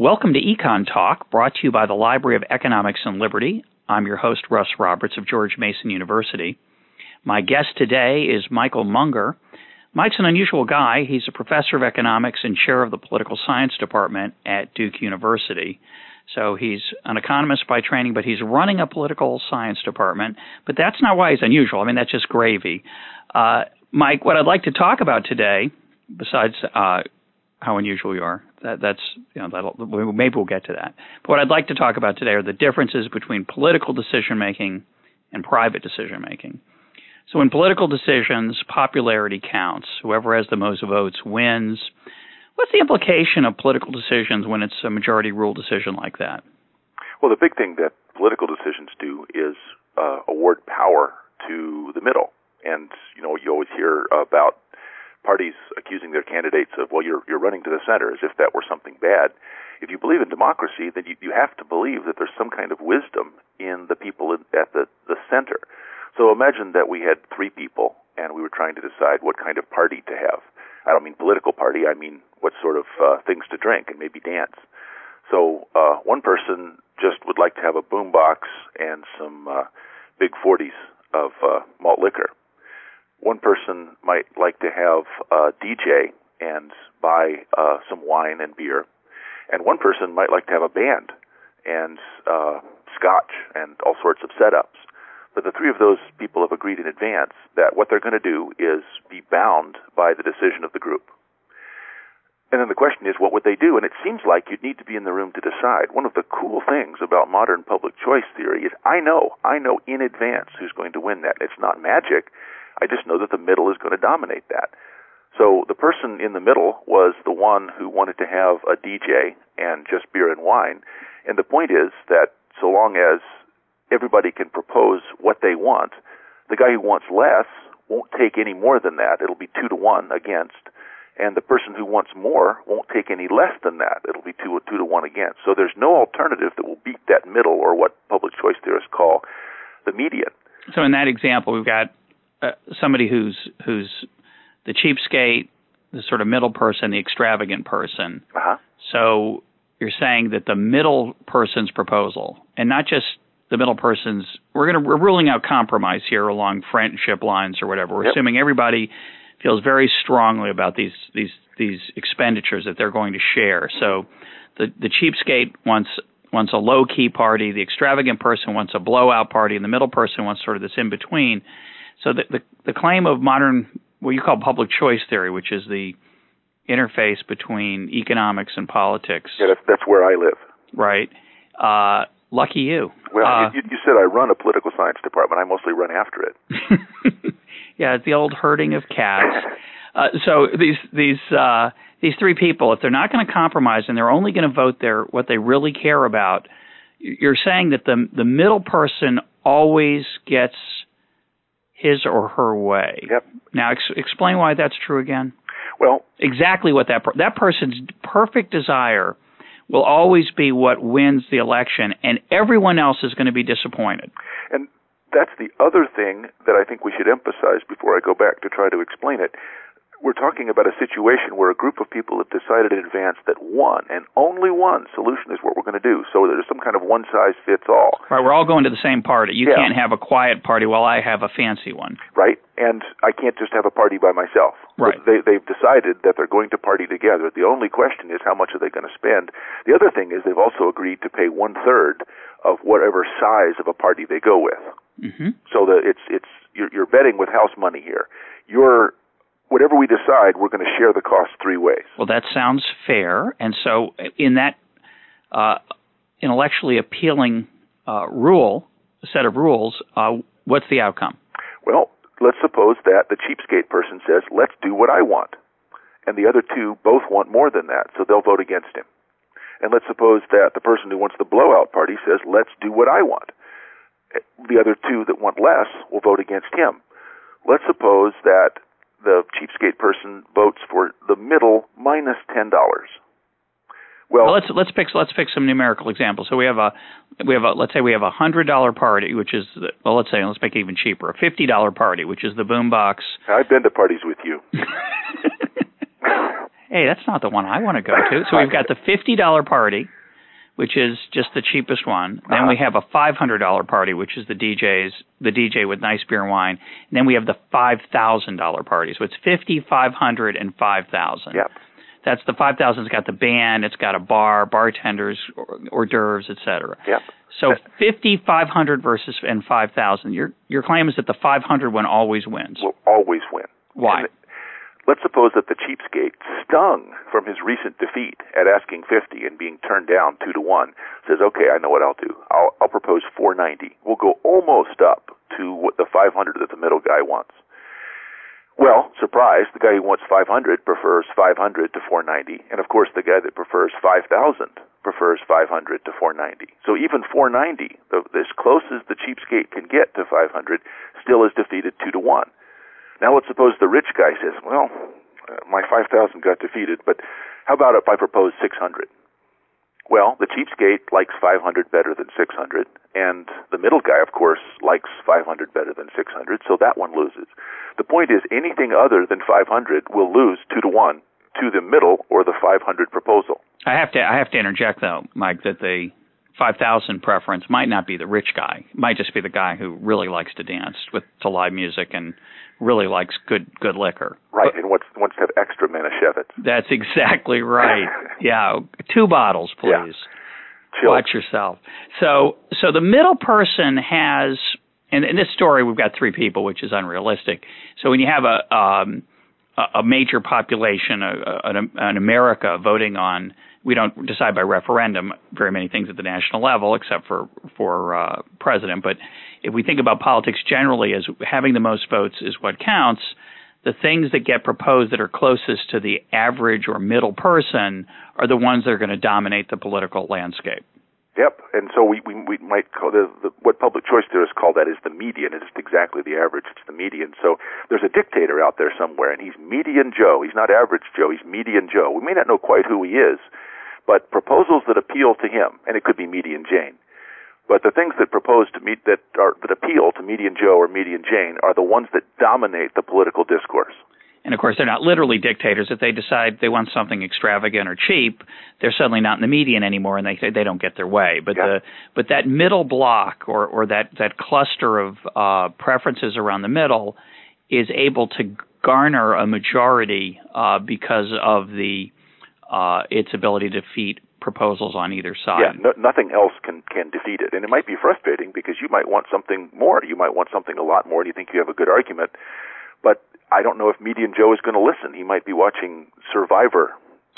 Welcome to Econ Talk, brought to you by the Library of Economics and Liberty. I'm your host, Russ Roberts of George Mason University. My guest today is Michael Munger. Mike's an unusual guy. He's a professor of economics and chair of the political science department at Duke University. So he's an economist by training, but he's running a political science department. But that's not why he's unusual. I mean, that's just gravy. Uh, Mike, what I'd like to talk about today, besides uh, how unusual you are, that, that's you know that'll, maybe we'll get to that. But what I'd like to talk about today are the differences between political decision making and private decision making. So in political decisions, popularity counts. Whoever has the most votes wins. What's the implication of political decisions when it's a majority rule decision like that? Well, the big thing that political decisions do is uh, award power to the middle. And you know, you always hear about parties accusing their candidates of, well, you're you're running to the center, as if that were something bad. If you believe in democracy, then you, you have to believe that there's some kind of wisdom in the people in, at the the center. So imagine that we had three people and we were trying to decide what kind of party to have. I don't mean political party, I mean what sort of uh, things to drink and maybe dance. So uh, one person just would like to have a boombox and some uh, big 40s of uh, malt liquor. One person might like to have a DJ and buy uh, some wine and beer, and one person might like to have a band and uh, scotch and all sorts of setups. But the three of those people have agreed in advance that what they're going to do is be bound by the decision of the group. And then the question is, what would they do? And it seems like you'd need to be in the room to decide. One of the cool things about modern public choice theory is I know, I know in advance who's going to win that. It's not magic. I just know that the middle is going to dominate that. So the person in the middle was the one who wanted to have a DJ and just beer and wine. And the point is that so long as everybody can propose what they want. The guy who wants less won't take any more than that. It'll be two to one against. And the person who wants more won't take any less than that. It'll be two, two to one against. So there's no alternative that will beat that middle or what public choice theorists call the median. So in that example, we've got uh, somebody who's who's the cheapskate, the sort of middle person, the extravagant person. Uh-huh. So you're saying that the middle person's proposal, and not just the middle person's we're going to we're ruling out compromise here along friendship lines or whatever. We're yep. assuming everybody feels very strongly about these these these expenditures that they're going to share. So the the cheapskate wants wants a low key party, the extravagant person wants a blowout party, and the middle person wants sort of this in between. So the, the the claim of modern what you call public choice theory, which is the interface between economics and politics. Yeah, that's, that's where I live. Right. Uh, Lucky you. Well, uh, you, you said I run a political science department. I mostly run after it. yeah, it's the old herding of cats. Uh, so these these uh, these three people, if they're not going to compromise and they're only going to vote their what they really care about, you're saying that the the middle person always gets his or her way. Yep. Now ex- explain why that's true again. Well, exactly what that per- that person's perfect desire will always be what wins the election, and everyone else is going to be disappointed. And that's the other thing that I think we should emphasize before I go back to try to explain it we're talking about a situation where a group of people have decided in advance that one and only one solution is what we're going to do. So there's some kind of one size fits all. Right, we're all going to the same party. You yeah. can't have a quiet party while I have a fancy one. Right, and I can't just have a party by myself. Right. They, they've decided that they're going to party together. The only question is how much are they going to spend. The other thing is they've also agreed to pay one third of whatever size of a party they go with. Mm-hmm. So that it's it's you're, you're betting with house money here. You're whatever we decide, we're going to share the cost three ways. Well, that sounds fair. And so, in that uh, intellectually appealing uh, rule, set of rules, uh, what's the outcome? Well, let's suppose that the cheapskate person says, let's do what I want. And the other two both want more than that, so they'll vote against him. And let's suppose that the person who wants the blowout party says, let's do what I want. The other two that want less will vote against him. Let's suppose that the cheapskate person votes for the middle minus ten dollars. Well, well, let's let's pick let's pick some numerical examples. So we have a we have a let's say we have a hundred dollar party, which is the, well let's say let's make it even cheaper, a fifty dollar party, which is the boombox. I've been to parties with you. hey, that's not the one I want to go to. So we've got the fifty dollar party, which is just the cheapest one. Then we uh-huh. have a five hundred dollar party, which is the DJ's the DJ with nice beer and wine. And then we have the five thousand dollar party. So it's fifty, five hundred, and five thousand. Yep. That's the five thousand. It's got the band. It's got a bar, bartenders, hors d'oeuvres, etc. Yep. So fifty, five hundred versus and five thousand. Your your claim is that the five hundred one always wins. Will always win. Why? And let's suppose that the cheapskate, stung from his recent defeat at asking fifty and being turned down two to one, says, "Okay, I know what I'll do. I'll I'll propose four ninety. We'll go almost up to what the five hundred that the middle guy wants." Well, surprise, the guy who wants 500 prefers 500 to 490, and of course the guy that prefers 5,000 prefers 500 to 490. So even 490, the, as close as the cheapskate can get to 500, still is defeated 2 to 1. Now let's suppose the rich guy says, well, uh, my 5,000 got defeated, but how about if I propose 600? Well, the cheapskate likes 500 better than 600, and the middle guy, of course, likes 500 better than 600, so that one loses. The point is, anything other than 500 will lose 2 to 1 to the middle or the 500 proposal. I have to I have to interject though, Mike, that the 5000 preference might not be the rich guy. It might just be the guy who really likes to dance with to live music and really likes good good liquor. Right, and wants wants to have extra Manischewitz. That's exactly right. yeah, two bottles, please. Yeah. Watch yourself. So so the middle person has and in this story we've got three people, which is unrealistic. So when you have a um, a major population, an America voting on, we don't decide by referendum very many things at the national level, except for for uh, president. But if we think about politics generally as having the most votes is what counts, the things that get proposed that are closest to the average or middle person are the ones that are going to dominate the political landscape. Yep, and so we we, we might call the, the what public choice theorists call that is the median. It's exactly the average. It's the median. So there's a dictator out there somewhere, and he's median Joe. He's not average Joe. He's median Joe. We may not know quite who he is, but proposals that appeal to him, and it could be median Jane. But the things that propose to meet that are that appeal to median Joe or median Jane are the ones that dominate the political discourse. And of course, they're not literally dictators. If they decide they want something extravagant or cheap, they're suddenly not in the median anymore, and they they don't get their way. But yeah. the but that middle block or or that that cluster of uh, preferences around the middle is able to garner a majority uh, because of the uh, its ability to defeat proposals on either side. Yeah, no, nothing else can can defeat it, and it might be frustrating because you might want something more. You might want something a lot more, and you think you have a good argument, but I don't know if Median Joe is going to listen. He might be watching Survivor,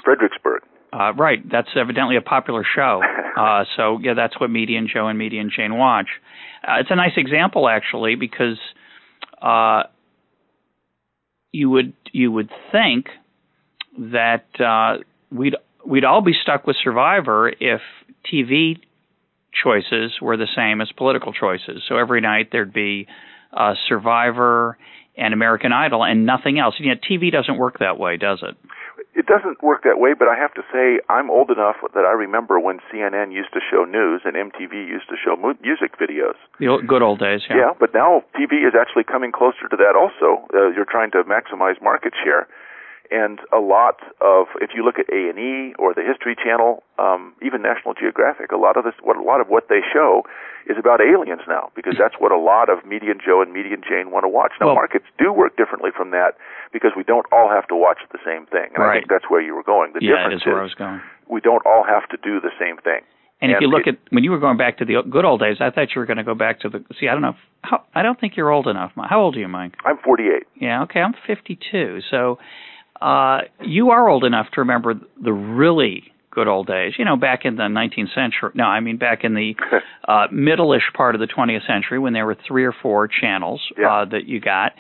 Fredericksburg. Uh, right, that's evidently a popular show. Uh, so yeah, that's what Median Joe and Median Jane watch. Uh, it's a nice example actually because uh, you would you would think that uh, we'd we'd all be stuck with Survivor if TV choices were the same as political choices. So every night there'd be uh, Survivor and American Idol and nothing else. And yet TV doesn't work that way, does it? It doesn't work that way, but I have to say I'm old enough that I remember when CNN used to show news and MTV used to show mu- music videos. The old, good old days, yeah. Yeah, but now TV is actually coming closer to that also. Uh, you're trying to maximize market share and a lot of if you look at A and E or the History Channel, um, even National Geographic, a lot of this, what a lot of what they show is about aliens now because that's what a lot of median Joe and median Jane want to watch. Now Well- markets do work differently from that because we don't all have to watch the same thing, and I think that's where you were going. The yeah, difference is where I was going. we don't all have to do the same thing. And if you look it- at when you were going back to the good old days, I thought you were going to go back to the. See, I don't know. If, how, I don't think you're old enough. How old are you, Mike? I'm 48. Yeah, okay, I'm 52. So uh, you are old enough to remember the really good old days. You know, back in the 19th century. No, I mean back in the uh, middle-ish part of the 20th century when there were three or four channels Yeah. uh, that you got.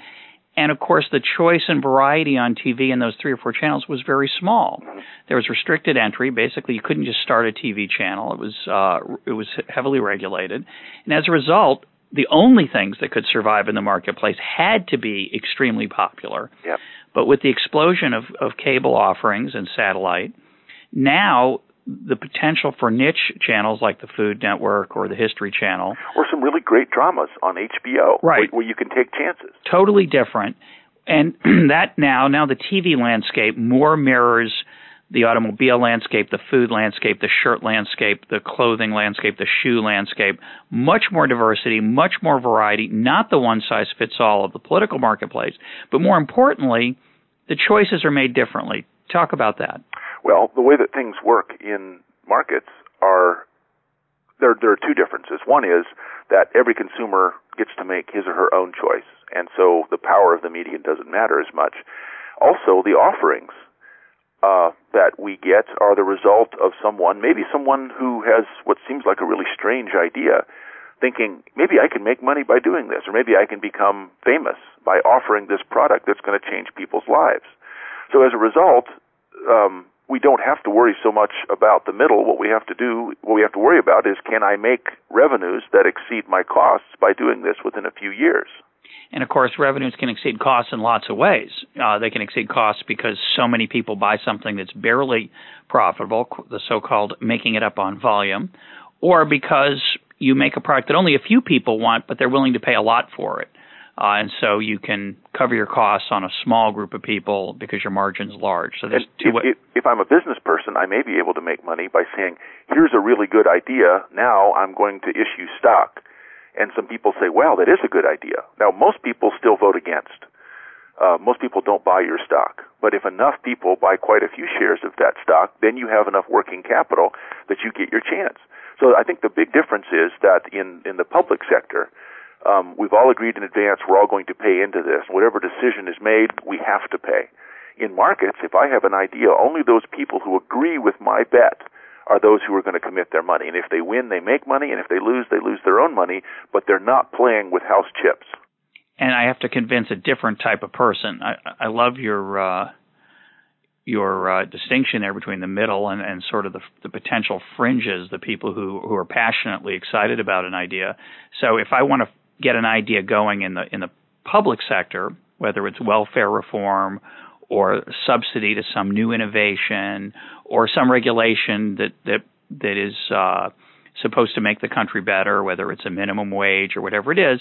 And of course, the choice and variety on TV in those three or four channels was very small. There was restricted entry. Basically, you couldn't just start a TV channel. It was uh, it was heavily regulated, and as a result, the only things that could survive in the marketplace had to be extremely popular. Yep. But with the explosion of, of cable offerings and satellite, now the potential for niche channels like the Food Network or the History Channel, Or some really great dramas on HBO, Right. where, where you can take chances. totally different. And that now, now the TV landscape more mirrors the automobile landscape, the food landscape, the shirt landscape, the clothing landscape, the shoe landscape. Much more diversity, much more variety, not the one size fits all of the political marketplace, but more importantly, the choices are made differently. Talk about that. Well, the way that things work in markets are there there are two differences. One is that every consumer gets to make his or her own choice, and so the power of the median doesn't matter as much. Also, the offerings uh, that we get are the result of someone, maybe someone who has what seems like a really strange idea, thinking maybe I can make money by doing this, or maybe I can become famous by offering this product that's going to change people's lives. So as a result, um, we don't have to worry so much about the middle. What we have to do, what we have to worry about is can I make revenues that exceed my costs by doing this within a few years? And of course, revenues can exceed costs in lots of ways. Uh, they can exceed costs because so many people buy something that's barely profitable, the so-called making it up on volume, or because you make a product that only a few people want, but they're willing to pay a lot for it. Uh, and so you can cover your costs on a small group of people because your margin's large. So there's two if, if, if I'm a business person, I may be able to make money by saying, "Here's a really good idea. Now I'm going to issue stock." And some people say, well, that is a good idea. Now, most people still vote against. Uh, most people don't buy your stock. But if enough people buy quite a few shares of that stock, then you have enough working capital that you get your chance. So I think the big difference is that in, in the public sector, um, we've all agreed in advance we're all going to pay into this. Whatever decision is made, we have to pay. In markets, if I have an idea, only those people who agree with my bet are those who are going to commit their money. And if they win, they make money, and if they lose, they lose their own money, but they're not playing with house chips. And I have to convince a different type of person. I, I love your uh, your uh, distinction there between the middle and, and sort of the, the potential fringes, the people who, who are passionately excited about an idea. So if I want to get an idea going in the in the public sector, whether it's welfare reform or subsidy to some new innovation or some regulation that that that is uh, supposed to make the country better, whether it's a minimum wage or whatever it is,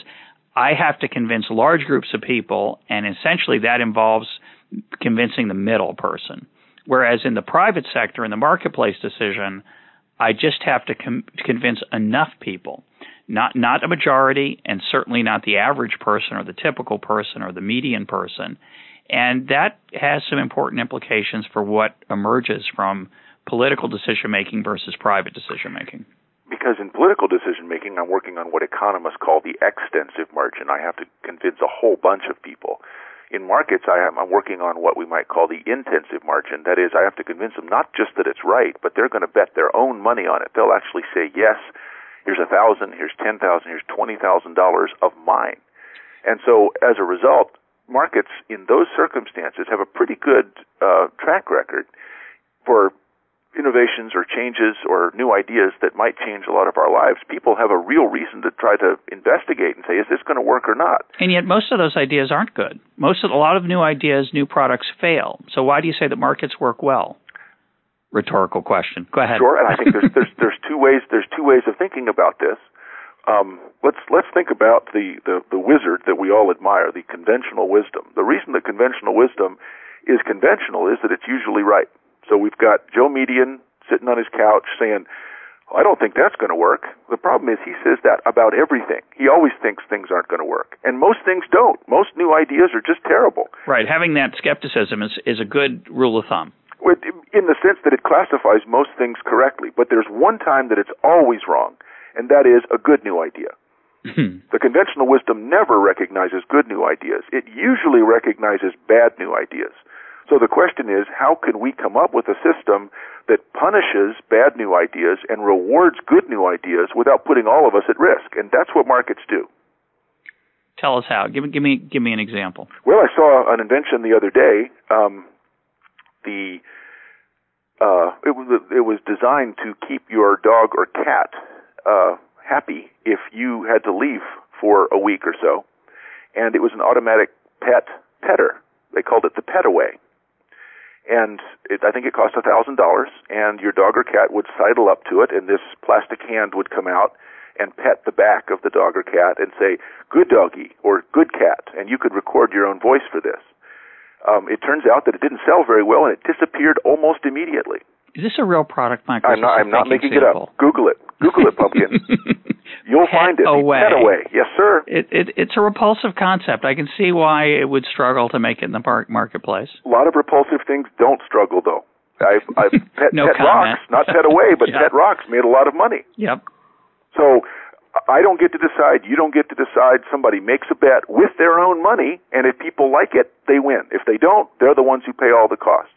I have to convince large groups of people, and essentially that involves convincing the middle person. Whereas in the private sector, in the marketplace decision, I just have to com- convince enough people, not not a majority, and certainly not the average person or the typical person or the median person. And that has some important implications for what emerges from political decision making versus private decision making. Because in political decision making, I'm working on what economists call the extensive margin. I have to convince a whole bunch of people. In markets, I am, I'm working on what we might call the intensive margin. That is, I have to convince them not just that it's right, but they're going to bet their own money on it. They'll actually say, yes, here's a thousand, here's ten thousand, here's twenty thousand dollars of mine. And so as a result, markets in those circumstances have a pretty good uh, track record for innovations or changes or new ideas that might change a lot of our lives, people have a real reason to try to investigate and say, is this going to work or not? And yet, most of those ideas aren't good. Most of a lot of new ideas, new products fail. So why do you say that markets work well? Rhetorical question. Go ahead. Sure, and I think there's there's there's two ways there's two ways of thinking about this um, let's let's think about the, the the wizard that we all admire, the conventional wisdom. The reason the conventional wisdom is conventional is that it's usually right. So we've got Joe Median sitting on his couch saying, I don't think that's going to work. The problem is he says that about everything. He always thinks things aren't going to work. And most things don't. Most new ideas are just terrible. Right. Having that skepticism is, is a good rule of thumb. In the sense that it classifies most things correctly. But there's one time that it's always wrong and that is a good new idea. Hmm. the conventional wisdom never recognizes good new ideas. It usually recognizes bad new ideas. So the question is, how can we come up with a system that punishes bad new ideas and rewards good new ideas without putting all of us at risk? And that's what markets do. Tell us how. Give me, give me, give me an example. Well, I saw an invention the other day. Um, the uh, it was it was designed to keep your dog or cat uh, happy if you had to leave for a week or so. And it was an automatic pet petter. They called it the pet away. And it, I think it cost a thousand dollars, and your dog or cat would sidle up to it, and this plastic hand would come out and pet the back of the dog or cat and say, good doggy, or good cat, and you could record your own voice for this. Um, it turns out that it didn't sell very well, and it disappeared almost immediately. Is this a real product, Mike? I'm not. I'm not making sample? it up. Google it. Google it, pumpkin. You'll pet find it. Away. Pet away. Yes, sir. It, it, it's a repulsive concept. I can see why it would struggle to make it in the park marketplace. A lot of repulsive things don't struggle, though. I've, I've pet, no pet rocks, not pet away, but yep. pet rocks made a lot of money. Yep. So I don't get to decide. You don't get to decide. Somebody makes a bet with their own money, and if people like it, they win. If they don't, they're the ones who pay all the costs.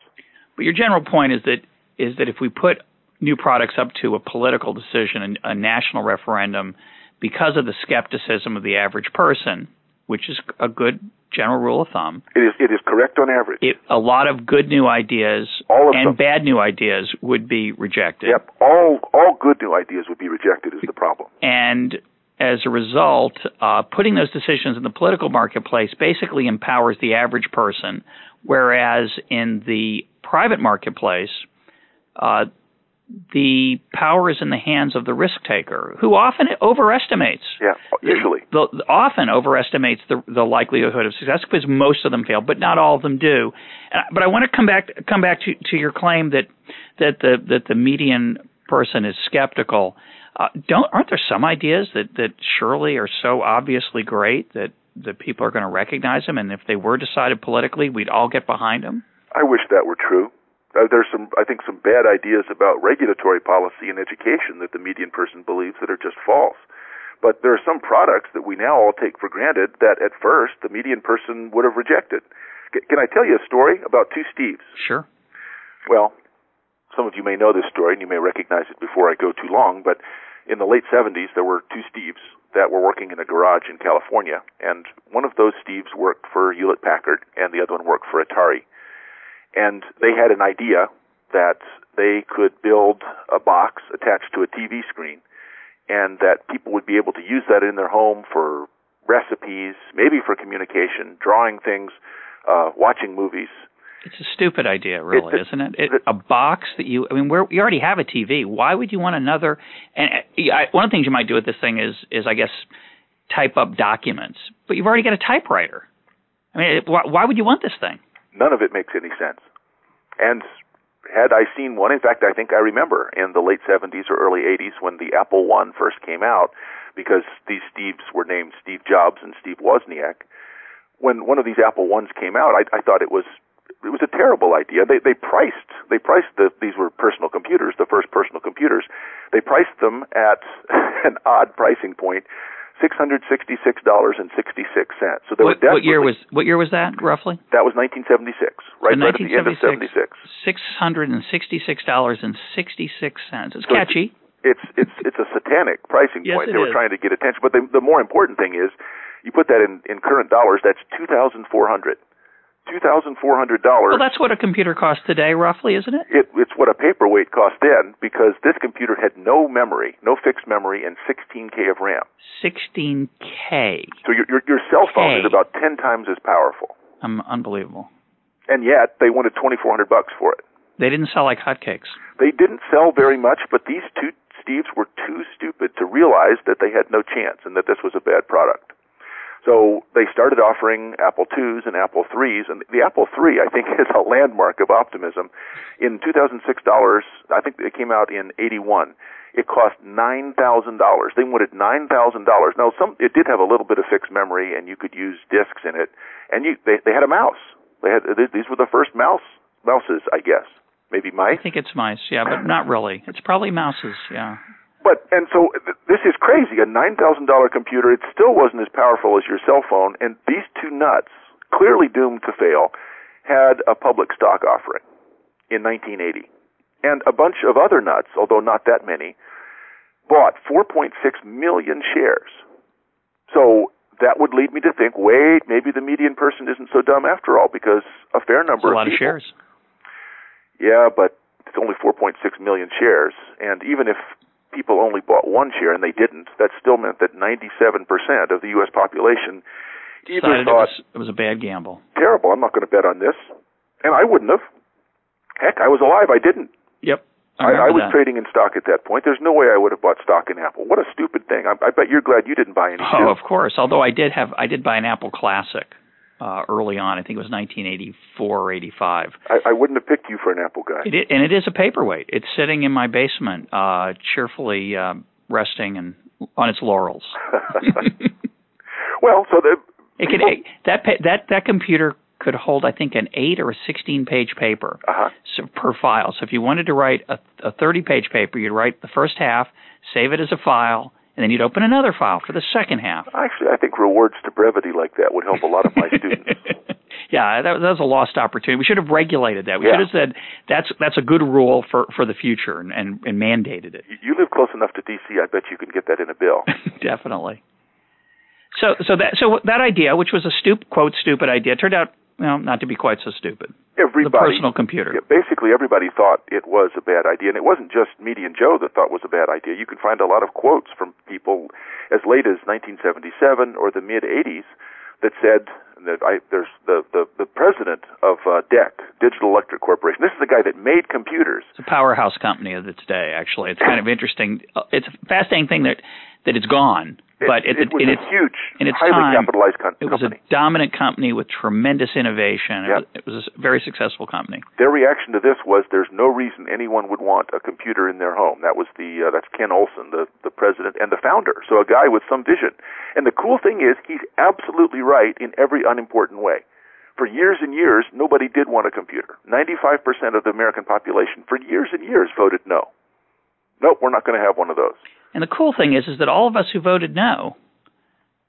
But your general point is that is that if we put new products up to a political decision, a, a national referendum, because of the skepticism of the average person, which is a good general rule of thumb. It is it is correct on average. It, a lot of good new ideas and them. bad new ideas would be rejected. Yep, all all good new ideas would be rejected is the problem. And as a result, uh, putting those decisions in the political marketplace basically empowers the average person, whereas in the private marketplace, uh, the power is in the hands of the risk taker, who often overestimates. Yeah, usually. The, the, often overestimates the the likelihood of success because most of them fail, but not all of them do. but I want to come back come back to, to your claim that that the that the median person is skeptical. Uh, don't aren't there some ideas that that surely are so obviously great that that people are going to recognize them, and if they were decided politically, we'd all get behind them? I wish that were true. Uh, there's some, I think, some bad ideas about regulatory policy and education that the median person believes that are just false. But there are some products that we now all take for granted that at first the median person would have rejected. C- can I tell you a story about two Steves? Sure. Well, some of you may know this story and you may recognize it before I go too long, but in the late 70s there were two Steves that were working in a garage in California, and one of those Steves worked for Hewlett Packard and the other one worked for Atari and they had an idea that they could build a box attached to a TV screen and that people would be able to use that in their home for recipes, maybe for communication, drawing things, uh, watching movies. It's a stupid idea, really, isn't it? it? A box that you, I mean, where you already have a TV. Why would you want another? And I, one of the things you might do with this thing is, is I guess, type up documents. But you've already got a typewriter. I mean, why, why would you want this thing? none of it makes any sense. And had I seen one, in fact, I think I remember in the late 70s or early 80s when the Apple One first came out, because these Steves were named Steve Jobs and Steve Wozniak. When one of these Apple Ones came out, I, I thought it was it was a terrible idea. They they priced they priced the these were personal computers, the first personal computers. They priced them at an odd pricing point six hundred sixty six dollars and sixty six cents. So what, what year was what year was that roughly? That was nineteen seventy six, right, right at the end of seventy six. Six hundred and sixty six dollars and sixty six cents. It's so catchy. It's, it's it's a satanic pricing yes, point. they were is. trying to get attention, but the, the more important thing is, you put that in in current dollars. That's two thousand four hundred. Two thousand four hundred dollars. Well, that's what a computer costs today, roughly, isn't it? it? It's what a paperweight cost then, because this computer had no memory, no fixed memory, and 16k of RAM. 16k. So your your, your cell phone K. is about ten times as powerful. Um, unbelievable. And yet they wanted 2,400 bucks for it. They didn't sell like hotcakes. They didn't sell very much, but these two Steves were too stupid to realize that they had no chance and that this was a bad product. So they started offering Apple IIs and Apple IIIs, and the Apple III, I think, is a landmark of optimism. In 2006 dollars, I think it came out in 81. It cost nine thousand dollars. They wanted nine thousand dollars. Now, some it did have a little bit of fixed memory, and you could use discs in it. And you, they, they had a mouse. They had these were the first mouse mouses, I guess. Maybe mice. I think it's mice, yeah, but not really. It's probably mouses, yeah. But and so th- this is crazy. A nine thousand dollar computer, it still wasn't as powerful as your cell phone. And these two nuts, clearly doomed to fail, had a public stock offering in 1980, and a bunch of other nuts, although not that many, bought 4.6 million shares. So that would lead me to think, wait, maybe the median person isn't so dumb after all, because a fair number That's a lot of of shares. yeah, but it's only 4.6 million shares, and even if people only bought one share and they didn't, that still meant that 97% of the U.S. population either Decided it thought, was, it was a bad gamble. terrible, I'm not going to bet on this. And I wouldn't have. Heck, I was alive, I didn't. Yep. I, I, I was that. trading in stock at that point. There's no way I would have bought stock in Apple. What a stupid thing. I, I bet you're glad you didn't buy any Oh, too. of course. Although I did have, I did buy an Apple Classic. Uh, early on. I think it was 1984 or 85. I, I wouldn't have picked you for an Apple guy. It is, and it is a paperweight. It's sitting in my basement, uh, cheerfully uh, resting and on its laurels. well, so the it could that that that computer could hold, I think, an eight or a sixteen-page paper uh-huh. so, per file. So if you wanted to write a, a thirty-page paper, you'd write the first half, save it as a file, and then you'd open another file for the second half. Actually, I think rewards to brevity like that would help a lot of my students. yeah, that, that was a lost opportunity. We should have regulated that. We yeah. should have said that's that's a good rule for for the future and, and, and mandated it. You live close enough to DC. I bet you can get that in a bill. Definitely. So so that so that idea, which was a stupid quote stupid idea, turned out well, not to be quite so stupid. Everybody, the personal computer. Yeah, basically, everybody thought it was a bad idea, and it wasn't just Median Joe that thought it was a bad idea. You can find a lot of quotes from people as late as 1977 or the mid 80s that said that I, there's the, the the president of uh, DEC, Digital Electric Corporation. This is the guy that made computers. It's a powerhouse company of its day. Actually, it's kind of interesting. It's a fascinating thing that that it's gone but it, it, it was in a its, huge, in its highly time, capitalized com- it was a dominant company with tremendous innovation. Yep. It, was, it was a very successful company. Their reaction to this was, "There's no reason anyone would want a computer in their home." That was the uh, that's Ken Olsen, the the president and the founder. So a guy with some vision. And the cool thing is, he's absolutely right in every unimportant way. For years and years, nobody did want a computer. 95% of the American population, for years and years, voted no. Nope, we're not going to have one of those. And the cool thing is, is that all of us who voted no,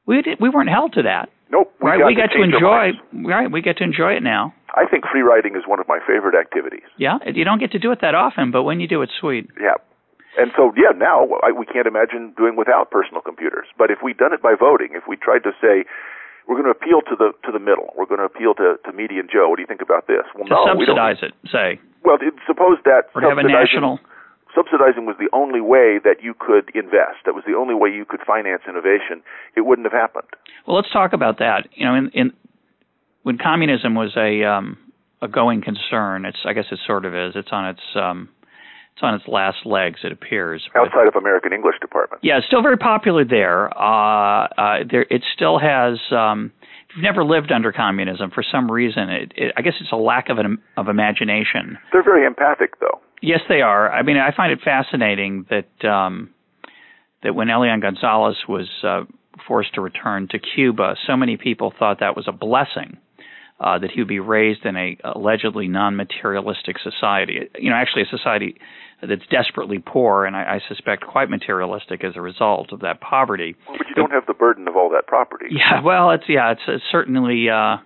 we did, we weren't held to that. Nope. We right, got we to get to enjoy. Right, we get to enjoy it now. I think free riding is one of my favorite activities. Yeah, you don't get to do it that often, but when you do, it's sweet. Yeah. And so, yeah, now I, we can't imagine doing without personal computers. But if we'd done it by voting, if we tried to say we're going to appeal to the to the middle, we're going to appeal to to median Joe. What do you think about this? Well, to no, subsidize it, say. Well, suppose that or have a national subsidizing was the only way that you could invest. That was the only way you could finance innovation. It wouldn't have happened. Well, let's talk about that. You know, in, in when communism was a um, a going concern, it's I guess it sort of is. It's on its um, it's on its last legs. It appears outside of American English department. Yeah, it's still very popular there. Uh, uh, there, it still has. Um, if you've never lived under communism, for some reason, it, it, I guess it's a lack of an of imagination. They're very empathic, though. Yes, they are. I mean, I find it fascinating that um, that when Elian Gonzalez was uh, forced to return to Cuba, so many people thought that was a blessing. Uh, that he would be raised in a allegedly non-materialistic society. You know, actually, a society that's desperately poor, and I, I suspect quite materialistic as a result of that poverty. Well, but you don't have the burden of all that property. Yeah, well, it's yeah, it's, it's certainly uh,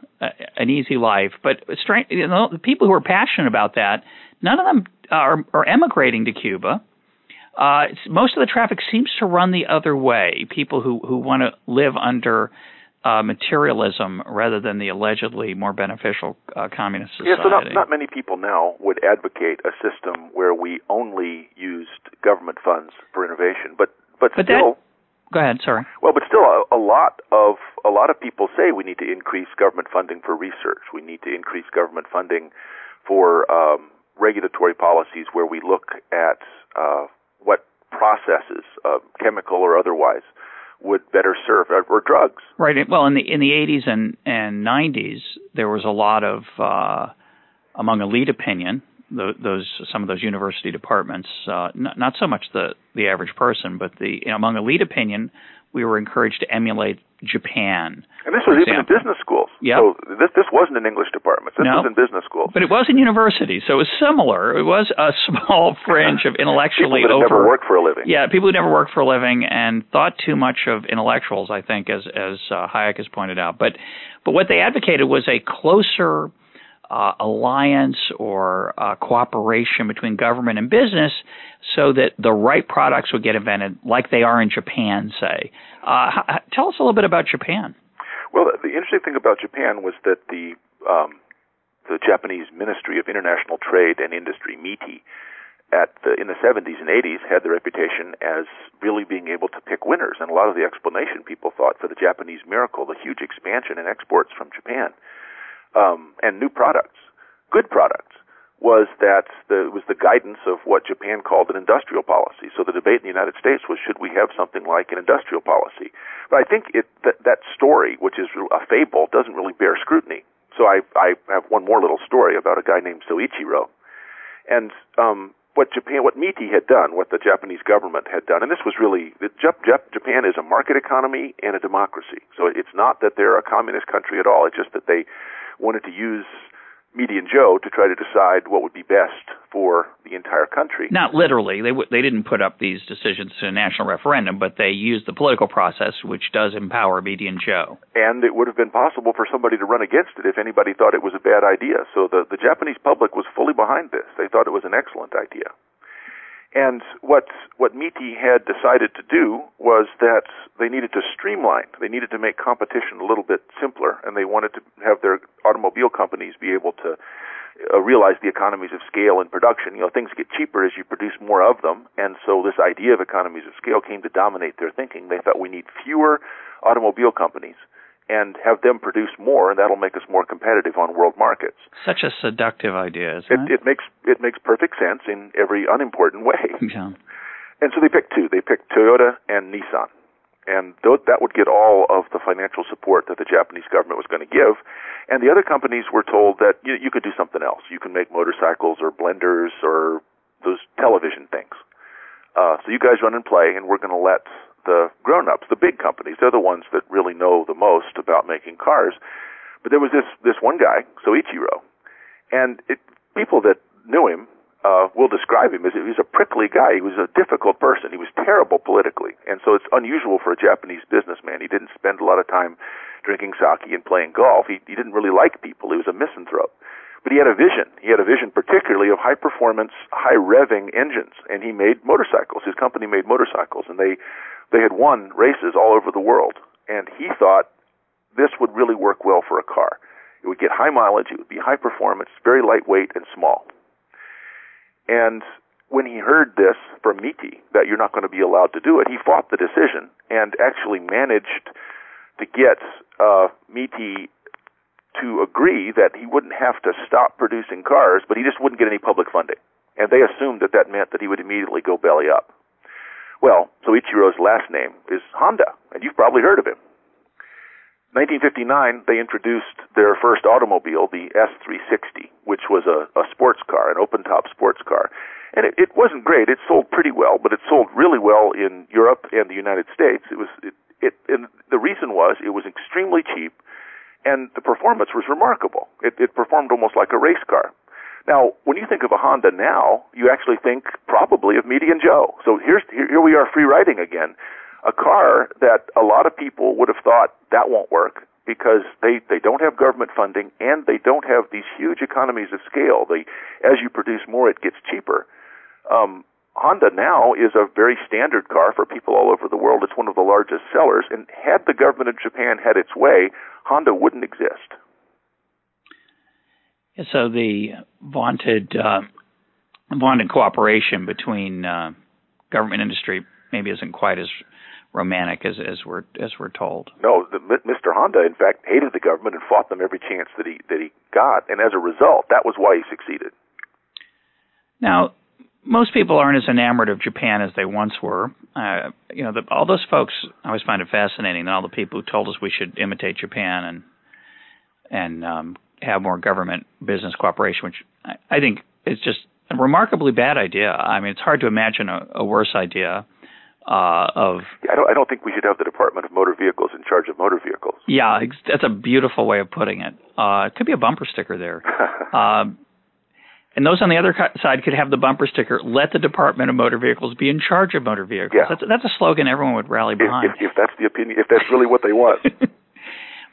an easy life. But strange, you know, the people who are passionate about that, none of them are, are emigrating to Cuba. Uh, most of the traffic seems to run the other way. People who who want to live under uh, materialism rather than the allegedly more beneficial uh, communist society. Yeah, so not, not many people now would advocate a system where we only used government funds for innovation, but but, but still. That, go ahead. Sorry. Well, but still, a, a lot of a lot of people say we need to increase government funding for research. We need to increase government funding for um, regulatory policies where we look at uh, what processes, uh, chemical or otherwise, would better serve or drugs. Right. Well, in the in the 80s and and 90s, there was a lot of uh, among elite opinion. Those some of those university departments, uh, not, not so much the the average person, but the you know, among elite opinion, we were encouraged to emulate Japan. And this was even in business schools. Yep. So this this wasn't in English departments. This no, was in business schools. But it was in universities, so it was similar. It was a small fringe of intellectually people that over. never worked for a living. Yeah, people who never worked for a living and thought too much of intellectuals. I think, as as uh, Hayek has pointed out. But but what they advocated was a closer uh, alliance or uh, cooperation between government and business so that the right products would get invented like they are in Japan, say. Uh, tell us a little bit about Japan. Well, the interesting thing about Japan was that the um, the Japanese Ministry of International Trade and Industry, MITI, at the, in the 70s and 80s had the reputation as really being able to pick winners. And a lot of the explanation people thought for the Japanese miracle, the huge expansion in exports from Japan, um, and new products, good products, was that the, was the guidance of what Japan called an industrial policy. So the debate in the United States was should we have something like an industrial policy? But I think it, that, that story, which is a fable, doesn't really bear scrutiny. So I, I have one more little story about a guy named Soichiro. And um, what Japan, what MITI had done, what the Japanese government had done, and this was really Japan is a market economy and a democracy. So it's not that they're a communist country at all. It's just that they wanted to use median Joe to try to decide what would be best for the entire country. Not literally. They w- they didn't put up these decisions to a national referendum, but they used the political process, which does empower median Joe. And it would have been possible for somebody to run against it if anybody thought it was a bad idea. So the the Japanese public was fully behind this. They thought it was an excellent idea. And what what MITI had decided to do was that they needed to streamline. They needed to make competition a little bit simpler, and they wanted to have their automobile companies be able to uh, realize the economies of scale in production. You know, things get cheaper as you produce more of them, and so this idea of economies of scale came to dominate their thinking. They thought we need fewer automobile companies and have them produce more, and that'll make us more competitive on world markets. Such a seductive idea, isn't it? It, it makes it makes perfect sense in every unimportant way. Yeah. And so they picked two. They picked Toyota and Nissan, and th- that would get all of the financial support that the Japanese government was going to give. And the other companies were told that you, you could do something else. You can make motorcycles or blenders or those television things. Uh, so you guys run and play, and we're going to let the grown-ups, the big companies. They're the ones that really know the most about making cars. But there was this this one guy, Soichiro, and it, people that knew him uh, will describe him as he was a prickly guy. He was a difficult person. He was terrible politically, and so it's unusual for a Japanese businessman. He didn't spend a lot of time drinking sake and playing golf. He, he didn't really like people. He was a misanthrope. But he had a vision. He had a vision particularly of high performance, high revving engines, and he made motorcycles. His company made motorcycles, and they they had won races all over the world, and he thought this would really work well for a car. It would get high mileage, it would be high performance, very lightweight and small. And when he heard this from MITI, that you're not going to be allowed to do it, he fought the decision and actually managed to get uh, MITI to agree that he wouldn't have to stop producing cars, but he just wouldn't get any public funding. And they assumed that that meant that he would immediately go belly up. Well, Soichiro's last name is Honda, and you've probably heard of him. 1959, they introduced their first automobile, the S360, which was a, a sports car, an open-top sports car. And it, it wasn't great. It sold pretty well, but it sold really well in Europe and the United States. It was, it, it, and the reason was it was extremely cheap, and the performance was remarkable. It, it performed almost like a race car. Now, when you think of a Honda now, you actually think probably of Median Joe. So here's here, we are free riding again. A car that a lot of people would have thought that won't work because they, they don't have government funding and they don't have these huge economies of scale. They, as you produce more, it gets cheaper. Um, Honda now is a very standard car for people all over the world. It's one of the largest sellers. And had the government of Japan had its way, Honda wouldn't exist. So the vaunted uh, vaunted cooperation between uh, government industry maybe isn't quite as romantic as as we're as we're told. No, the, Mr. Honda, in fact, hated the government and fought them every chance that he that he got, and as a result, that was why he succeeded. Now, most people aren't as enamored of Japan as they once were. Uh, you know, the, all those folks. I always find it fascinating that all the people who told us we should imitate Japan and and um, have more government business cooperation, which I, I think is just a remarkably bad idea. I mean, it's hard to imagine a, a worse idea. Uh, of I don't I don't think we should have the Department of Motor Vehicles in charge of motor vehicles. Yeah, that's a beautiful way of putting it. Uh, it could be a bumper sticker there. um, and those on the other side could have the bumper sticker: "Let the Department of Motor Vehicles be in charge of motor vehicles." Yeah. That's, that's a slogan everyone would rally behind. If, if, if that's the opinion, if that's really what they want.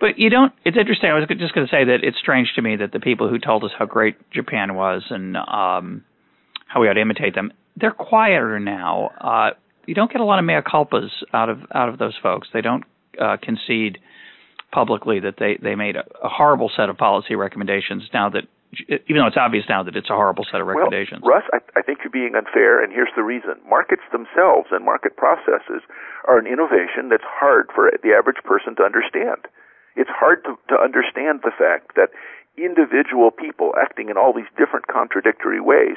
But you don't. It's interesting. I was just going to say that it's strange to me that the people who told us how great Japan was and um, how we ought to imitate them, they're quieter now. Uh, you don't get a lot of mea culpas out of out of those folks. They don't uh, concede publicly that they they made a, a horrible set of policy recommendations. Now that even though it's obvious now that it's a horrible set of recommendations. Well, Russ, I, I think you're being unfair, and here's the reason. Markets themselves and market processes are an innovation that's hard for the average person to understand it's hard to, to understand the fact that individual people acting in all these different contradictory ways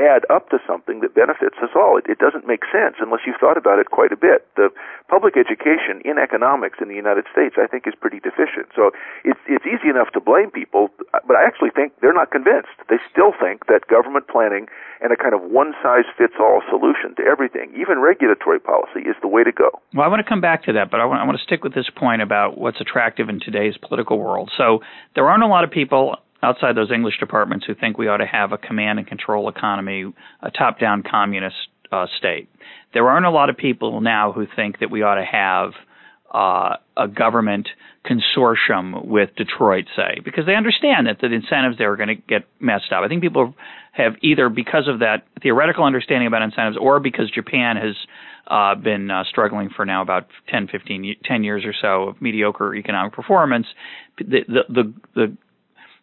add up to something that benefits us all. It, it doesn't make sense unless you've thought about it quite a bit. The public education in economics in the United States, I think, is pretty deficient. So it's it's easy enough to blame people, but I actually think they're not convinced. They still think that government planning and a kind of one size fits all solution to everything, even regulatory policy, is the way to go. Well, I want to come back to that, but I want, I want to stick with this point about what's attractive in today's political world. So there aren't a lot of people outside those English departments who think we ought to have a command and control economy, a top down communist uh, state. There aren't a lot of people now who think that we ought to have uh, a government consortium with Detroit, say, because they understand that the incentives there are going to get messed up. I think people have either because of that theoretical understanding about incentives or because Japan has uh, been uh, struggling for now about 10, 15, 10 years or so of mediocre economic performance. The, the, the, the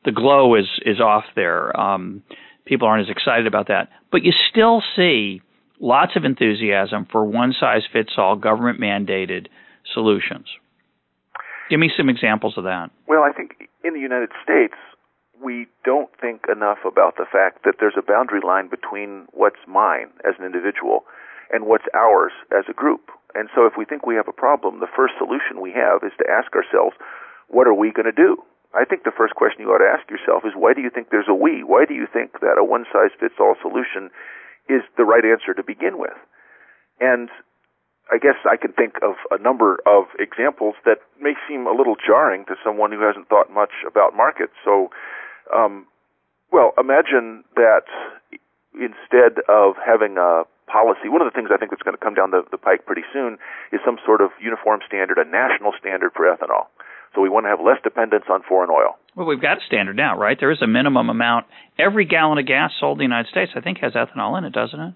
the glow is is off there. Um, people aren't as excited about that, but you still see lots of enthusiasm for one size fits all government mandated solutions. Give me some examples of that. Well, I think in the United States, we don't think enough about the fact that there's a boundary line between what's mine as an individual and what's ours as a group. And so if we think we have a problem, the first solution we have is to ask ourselves, what are we going to do? I think the first question you ought to ask yourself is why do you think there's a we? Why do you think that a one size fits all solution is the right answer to begin with? And I guess I can think of a number of examples that may seem a little jarring to someone who hasn't thought much about markets. So, um, well, imagine that instead of having a policy, one of the things I think that's going to come down the, the pike pretty soon is some sort of uniform standard, a national standard for ethanol. So we want to have less dependence on foreign oil. Well, we've got a standard now, right? There is a minimum amount. Every gallon of gas sold in the United States, I think, has ethanol in it, doesn't it?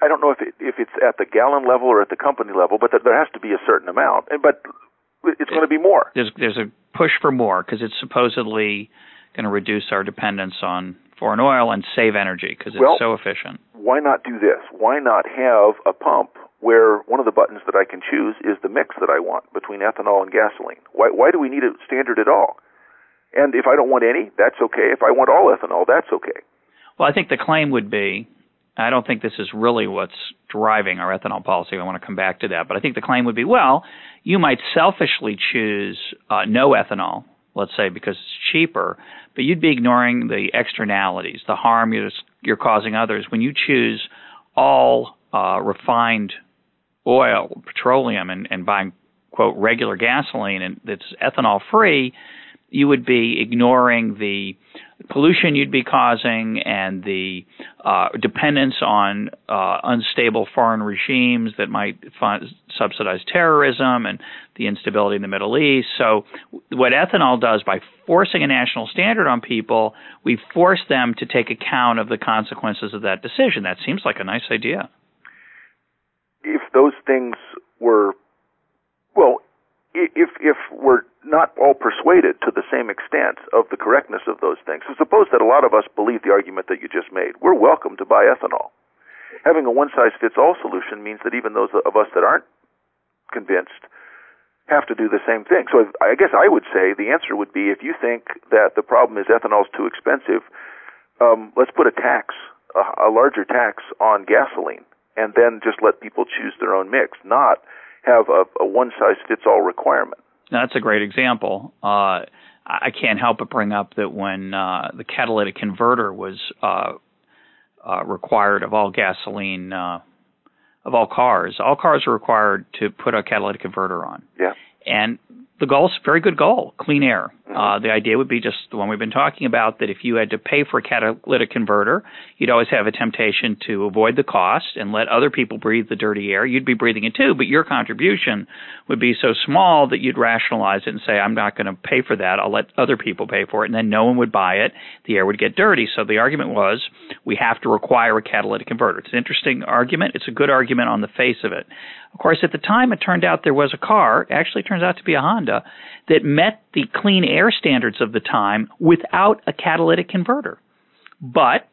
I don't know if it, if it's at the gallon level or at the company level, but there has to be a certain amount. But it's going to be more. There's there's a push for more because it's supposedly going to reduce our dependence on foreign oil and save energy because it's well, so efficient. Why not do this? Why not have a pump where one of the buttons that I can choose is the mix that I want between ethanol and gasoline. Why, why do we need a standard at all? And if I don't want any, that's okay. If I want all ethanol, that's okay. Well, I think the claim would be I don't think this is really what's driving our ethanol policy. I want to come back to that. But I think the claim would be well, you might selfishly choose uh, no ethanol, let's say because it's cheaper, but you'd be ignoring the externalities, the harm you're, you're causing others. When you choose all uh, refined oil, petroleum, and, and buying quote regular gasoline and that's ethanol free, you would be ignoring the pollution you'd be causing and the uh, dependence on uh, unstable foreign regimes that might fund, subsidize terrorism and the instability in the Middle East. So, what ethanol does by forcing a national standard on people, we force them to take account of the consequences of that decision. That seems like a nice idea if those things were, well, if if we're not all persuaded to the same extent of the correctness of those things, so suppose that a lot of us believe the argument that you just made, we're welcome to buy ethanol. Having a one size fits all solution means that even those of us that aren't convinced have to do the same thing. So I guess I would say the answer would be if you think that the problem is ethanol is too expensive, um, let's put a tax, a, a larger tax on gasoline and then just let people choose their own mix, not have a, a one size fits all requirement. That's a great example. Uh, I can't help but bring up that when uh, the catalytic converter was uh, uh, required of all gasoline, uh, of all cars, all cars are required to put a catalytic converter on. Yeah. And the goal is a very good goal, clean air. Uh, the idea would be just the one we've been talking about that if you had to pay for a catalytic converter, you'd always have a temptation to avoid the cost and let other people breathe the dirty air. You'd be breathing it too, but your contribution would be so small that you'd rationalize it and say, I'm not going to pay for that. I'll let other people pay for it. And then no one would buy it. The air would get dirty. So the argument was we have to require a catalytic converter. It's an interesting argument. It's a good argument on the face of it. Of course, at the time, it turned out there was a car, It actually turns out to be a Honda, that met the clean air standards of the time without a catalytic converter. But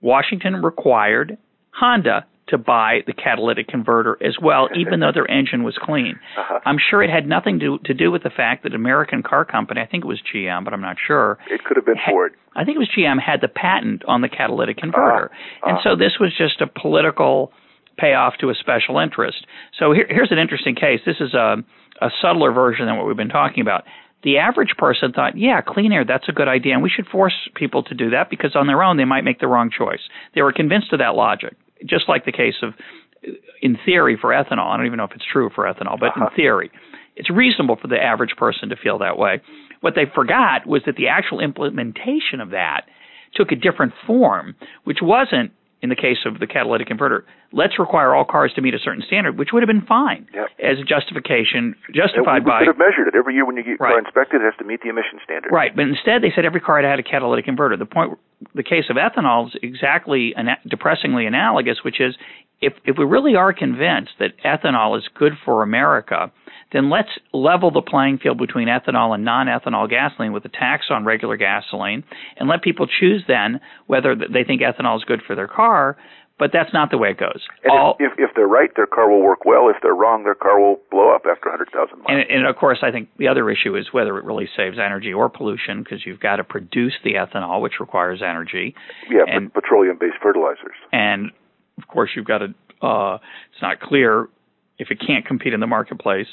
Washington required Honda to buy the catalytic converter as well, even though their engine was clean. Uh-huh. I'm sure it had nothing to, to do with the fact that American car company, I think it was GM, but I'm not sure. It could have been Ford. I think it was GM had the patent on the catalytic converter, uh-huh. and so this was just a political payoff to a special interest. So here, here's an interesting case. This is a, a subtler version than what we've been talking about the average person thought, yeah, clean air, that's a good idea, and we should force people to do that because on their own they might make the wrong choice. They were convinced of that logic, just like the case of, in theory, for ethanol. I don't even know if it's true for ethanol, but uh-huh. in theory, it's reasonable for the average person to feel that way. What they forgot was that the actual implementation of that took a different form, which wasn't in the case of the catalytic converter, let's require all cars to meet a certain standard, which would have been fine yep. as a justification, justified we, by. We could have measured it every year when you get right. car inspected. It has to meet the emission standard. Right, but instead they said every car had a catalytic converter. The point, the case of ethanol is exactly ana- depressingly analogous, which is if if we really are convinced that ethanol is good for America then let's level the playing field between ethanol and non-ethanol gasoline with a tax on regular gasoline and let people choose then whether they think ethanol is good for their car but that's not the way it goes. All, if, if they're right, their car will work well. If they're wrong, their car will blow up after 100,000 miles. And, and of course, I think the other issue is whether it really saves energy or pollution because you've got to produce the ethanol, which requires energy. Yeah, and, petroleum-based fertilizers. And of course, you've got to. Uh, it's not clear if it can't compete in the marketplace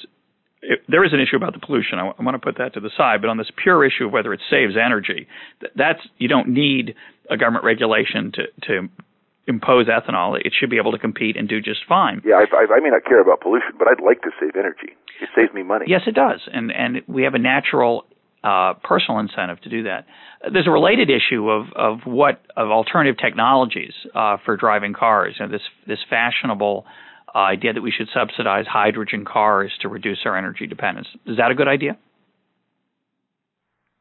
it, there is an issue about the pollution. I, I want to put that to the side, but on this pure issue of whether it saves energy, that's you don't need a government regulation to to impose ethanol. It should be able to compete and do just fine. Yeah, I, I, I may not care about pollution, but I'd like to save energy. It saves me money. Yes, it does, and and we have a natural uh, personal incentive to do that. There's a related issue of of what of alternative technologies uh, for driving cars. You know, this this fashionable uh, idea that we should subsidize hydrogen cars to reduce our energy dependence. Is that a good idea?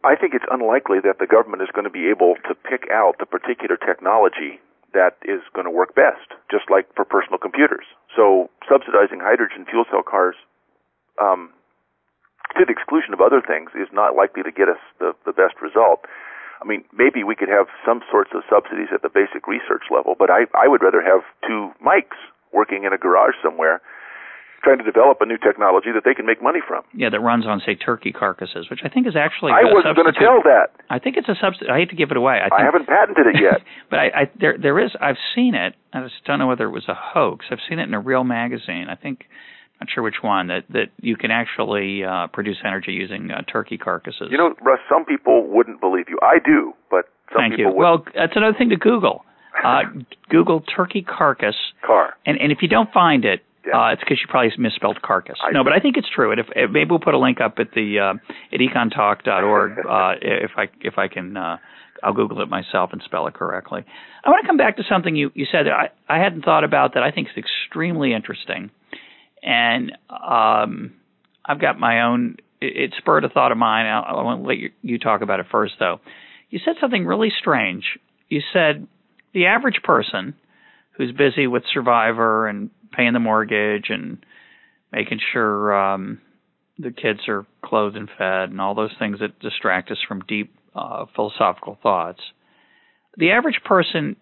I think it's unlikely that the government is going to be able to pick out the particular technology that is going to work best, just like for personal computers. So subsidizing hydrogen fuel cell cars, um, to the exclusion of other things, is not likely to get us the, the best result. I mean, maybe we could have some sorts of subsidies at the basic research level, but I, I would rather have two mics working in a garage somewhere trying to develop a new technology that they can make money from. Yeah, that runs on say turkey carcasses, which I think is actually. I wasn't going to tell that. I think it's a substitute. I hate to give it away. I, think, I haven't patented it yet. but I, I there there is. I've seen it. I just don't know whether it was a hoax. I've seen it in a real magazine. I think. Not sure which one that that you can actually uh, produce energy using uh, turkey carcasses. You know, Russ. Some people wouldn't believe you. I do, but some Thank people you. Wouldn't. Well, that's another thing to Google. Uh, Google turkey carcass. Car. And and if you don't find it, yeah. uh, it's because you probably misspelled carcass. I no, but I think it's true. And if, if maybe we'll put a link up at the uh, at econtalk.org uh, if I if I can. Uh, I'll Google it myself and spell it correctly. I want to come back to something you, you said that I, I hadn't thought about that I think is extremely interesting. And um, I've got my own, it, it spurred a thought of mine. I, I want to let you, you talk about it first, though. You said something really strange. You said the average person who's busy with Survivor and paying the mortgage and making sure um, the kids are clothed and fed and all those things that distract us from deep uh, philosophical thoughts. The average person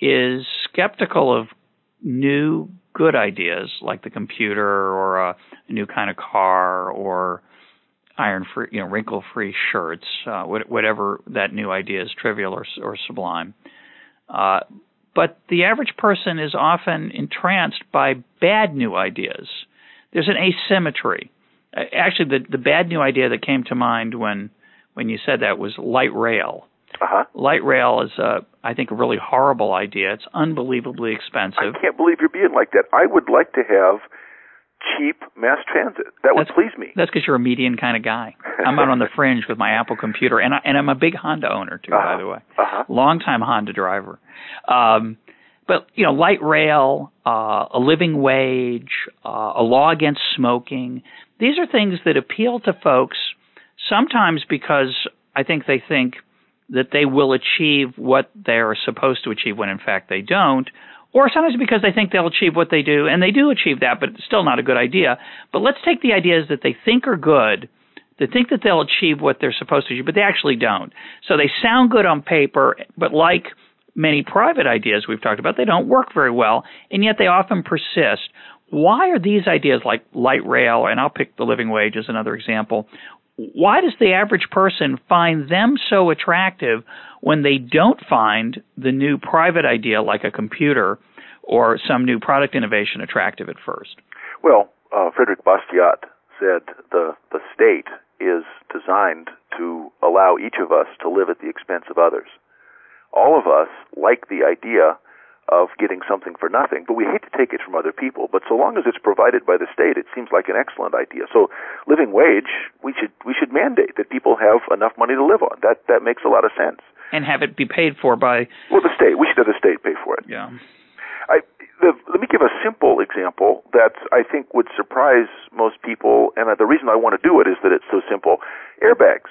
is skeptical of new good ideas like the computer or a, a new kind of car or iron free, you know, wrinkle free shirts, uh, whatever that new idea is, trivial or, or sublime. Uh, but the average person is often entranced by bad new ideas. There's an asymmetry. Uh, actually, the, the bad new idea that came to mind when when you said that was light rail. Uh-huh. Light rail is, a, I think, a really horrible idea. It's unbelievably expensive. I can't believe you're being like that. I would like to have cheap mass transit. That would that's, please me. That's because you're a median kind of guy. I'm out on the fringe with my Apple computer, and I, and I'm a big Honda owner too, uh-huh. by the way. Uh-huh. Long time Honda driver. Um, but you know, light rail, uh, a living wage, uh, a law against smoking. These are things that appeal to folks sometimes because I think they think that they will achieve what they're supposed to achieve when in fact they don't, or sometimes because they think they'll achieve what they do, and they do achieve that, but it's still not a good idea. But let's take the ideas that they think are good, they think that they'll achieve what they're supposed to achieve, but they actually don't. So they sound good on paper, but like many private ideas we've talked about, they don't work very well, and yet they often persist. Why are these ideas like light rail, and I'll pick the living wage as another example, why does the average person find them so attractive when they don't find the new private idea like a computer or some new product innovation attractive at first? Well, uh, Frederick Bastiat said the the state is designed to allow each of us to live at the expense of others. All of us like the idea of getting something for nothing, but we hate to take it from other people. But so long as it's provided by the state, it seems like an excellent idea. So, living wage, we should we should mandate that people have enough money to live on. That that makes a lot of sense. And have it be paid for by well, the state. We should have the state pay for it. Yeah. I, the, let me give a simple example that I think would surprise most people, and the reason I want to do it is that it's so simple. Airbags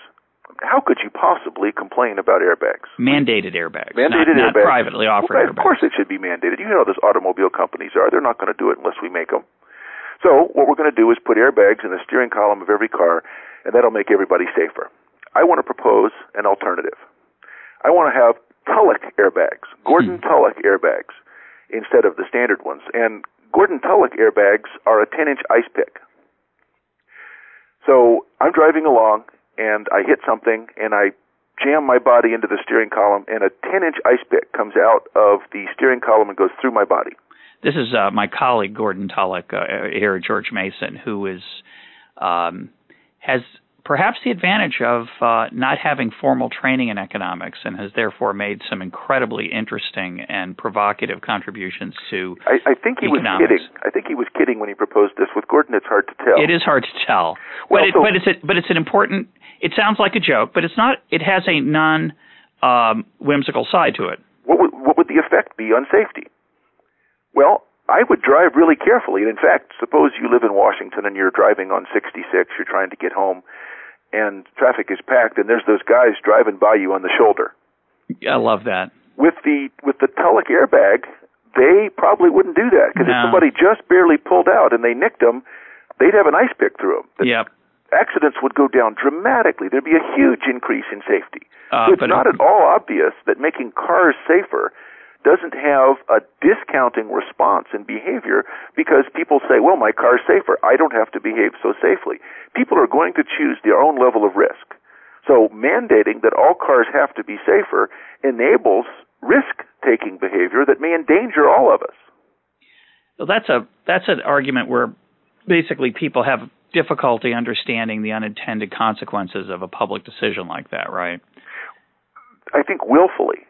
how could you possibly complain about airbags? Mandated airbags. Mandated not, airbags. Not privately offered well, airbags. Of course it should be mandated. You know those automobile companies are. They're not going to do it unless we make them. So what we're going to do is put airbags in the steering column of every car, and that'll make everybody safer. I want to propose an alternative. I want to have Tullock airbags, Gordon hmm. Tullock airbags, instead of the standard ones. And Gordon Tullock airbags are a 10-inch ice pick. So I'm driving along, and I hit something and I jam my body into the steering column and a 10 inch ice pick comes out of the steering column and goes through my body. This is uh, my colleague Gordon Tullock uh, here at George Mason, who is um, has perhaps the advantage of uh, not having formal training in economics and has therefore made some incredibly interesting and provocative contributions to I, I think he economics. was kidding. I think he was kidding when he proposed this. With Gordon, it's hard to tell. It is hard to tell, well, but, it, so, but it's a, but it's an important. It sounds like a joke, but it's not. It has a non um, whimsical side to it. What would, what would the effect be on safety? Well, I would drive really carefully. And in fact, suppose you live in Washington and you're driving on 66, you're trying to get home, and traffic is packed, and there's those guys driving by you on the shoulder. I love that. With the with the Tullock airbag, they probably wouldn't do that because no. if somebody just barely pulled out and they nicked them, they'd have an ice pick through them. The yep. Accidents would go down dramatically. There'd be a huge increase in safety. Uh, so it's not at all obvious that making cars safer doesn't have a discounting response in behavior because people say, well, my car's safer. I don't have to behave so safely. People are going to choose their own level of risk. So mandating that all cars have to be safer enables risk taking behavior that may endanger all of us. Well, that's a that's an argument where basically people have difficulty understanding the unintended consequences of a public decision like that, right? I think willfully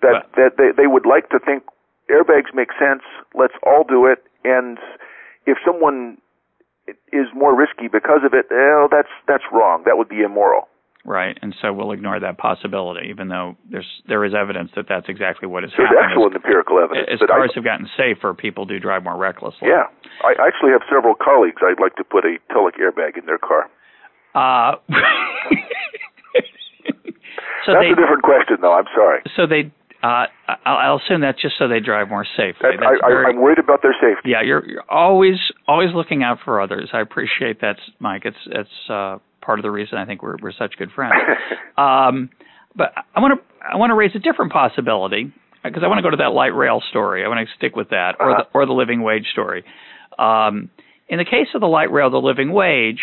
that that they they would like to think airbags make sense. Let's all do it. And if someone is more risky because of it, well, that's that's wrong. That would be immoral. Right, and so we'll ignore that possibility, even though there's there is evidence that that's exactly what is there's happening. There's excellent empirical evidence. As cars I, have gotten safer, people do drive more recklessly. Yeah, I actually have several colleagues I'd like to put a Tullock airbag in their car. Uh, so that's they, a different question, though. I'm sorry. So they uh, I'll assume that's just so they drive more safely. I, very, I'm worried about their safety. Yeah, you're, you're always always looking out for others. I appreciate that, Mike. It's it's uh, part of the reason I think we're we're such good friends. um, but I want to I want to raise a different possibility because I want to go to that light rail story. I want to stick with that, or uh-huh. the or the living wage story. Um, in the case of the light rail, the living wage,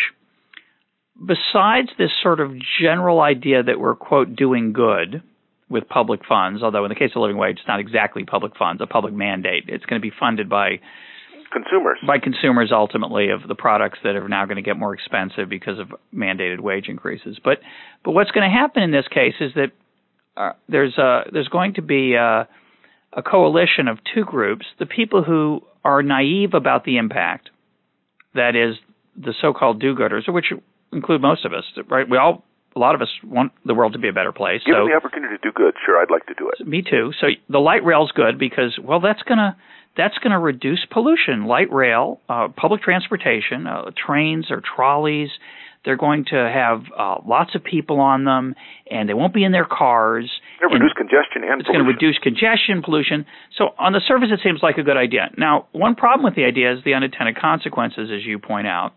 besides this sort of general idea that we're quote doing good with public funds, although in the case of living wage, it's not exactly public funds, a public mandate. It's going to be funded by consumers. By consumers ultimately of the products that are now going to get more expensive because of mandated wage increases. But but what's going to happen in this case is that uh, there's a there's going to be a, a coalition of two groups: the people who are naive about the impact, that is the so-called do-gooders, which include most of us. Right? We all a lot of us want the world to be a better place. Given so, the opportunity to do good, sure, I'd like to do it. Me too. So the light rail's good because well, that's gonna that's going to reduce pollution. Light rail, uh, public transportation, uh, trains or trolleys, they're going to have uh, lots of people on them, and they won't be in their cars. It'll reduce congestion and it's pollution. going to reduce congestion, pollution. So on the surface, it seems like a good idea. Now, one problem with the idea is the unintended consequences, as you point out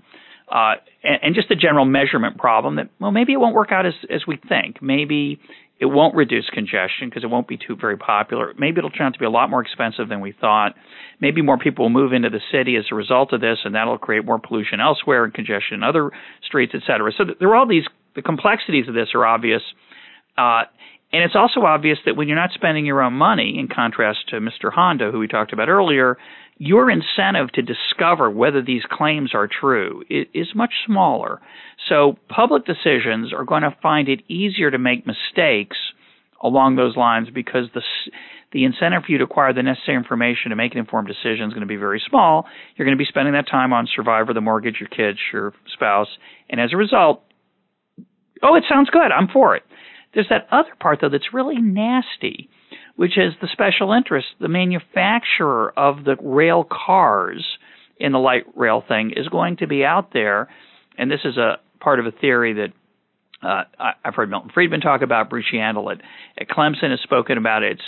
uh, and, and just the general measurement problem that well maybe it won't work out as as we think. Maybe It won't reduce congestion because it won't be too very popular. Maybe it'll turn out to be a lot more expensive than we thought. Maybe more people will move into the city as a result of this, and that'll create more pollution elsewhere and congestion in other streets, et cetera. So there are all these the complexities of this are obvious. Uh, and it's also obvious that when you're not spending your own money, in contrast to Mr. Honda, who we talked about earlier, your incentive to discover whether these claims are true is much smaller. So public decisions are going to find it easier to make mistakes along those lines because the the incentive for you to acquire the necessary information to make an informed decision is going to be very small. You're going to be spending that time on Survivor, the mortgage, your kids, your spouse, and as a result, oh, it sounds good. I'm for it. There's that other part though that's really nasty, which is the special interest. The manufacturer of the rail cars in the light rail thing is going to be out there, and this is a part of a theory that uh, I've heard Milton Friedman talk about. Bruce Yandle at, at Clemson has spoken about it. It's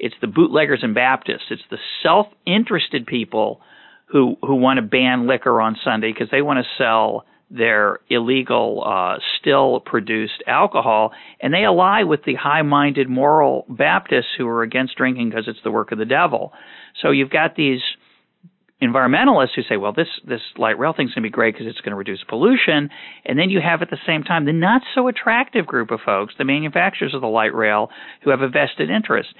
it's the bootleggers and Baptists. It's the self-interested people who who want to ban liquor on Sunday because they want to sell their illegal uh, still produced alcohol, and they ally with the high minded moral Baptists who are against drinking because it's the work of the devil. So you've got these environmentalists who say, well, this, this light rail thing's going to be great because it's going to reduce pollution. And then you have at the same time the not so attractive group of folks, the manufacturers of the light rail, who have a vested interest.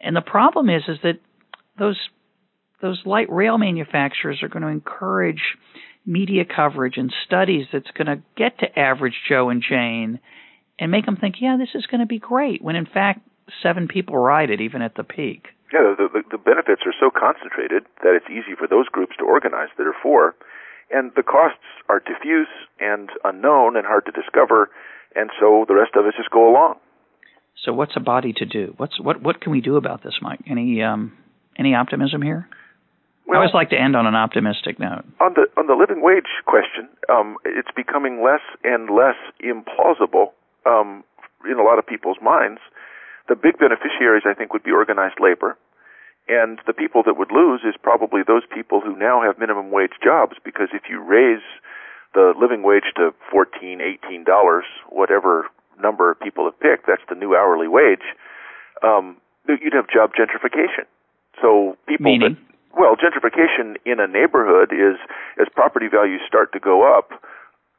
And the problem is, is that those, those light rail manufacturers are going to encourage media coverage and studies that's going to get to average Joe and Jane and make them think, yeah, this is going to be great, when in fact, seven people ride it even at the peak. Yeah, the, the, the benefits are so concentrated that it's easy for those groups to organize that are for, and the costs are diffuse and unknown and hard to discover, and so the rest of us just go along. So, what's a body to do? What's what? What can we do about this, Mike? Any um, any optimism here? Well, I always like to end on an optimistic note. On the on the living wage question, um, it's becoming less and less implausible um, in a lot of people's minds. The big beneficiaries, I think, would be organized labor, and the people that would lose is probably those people who now have minimum wage jobs. Because if you raise the living wage to fourteen, eighteen dollars, whatever number people have picked, that's the new hourly wage. Um, you'd have job gentrification. So people Meaning? that well, gentrification in a neighborhood is as property values start to go up,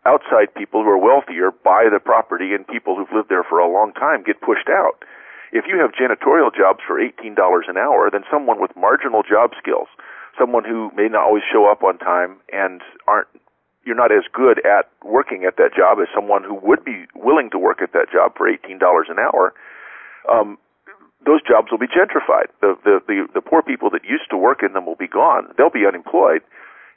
outside people who are wealthier buy the property and people who've lived there for a long time get pushed out. If you have janitorial jobs for $18 an hour, then someone with marginal job skills, someone who may not always show up on time and aren't you're not as good at working at that job as someone who would be willing to work at that job for $18 an hour. Um, those jobs will be gentrified. The, the, the, the poor people that used to work in them will be gone. They'll be unemployed.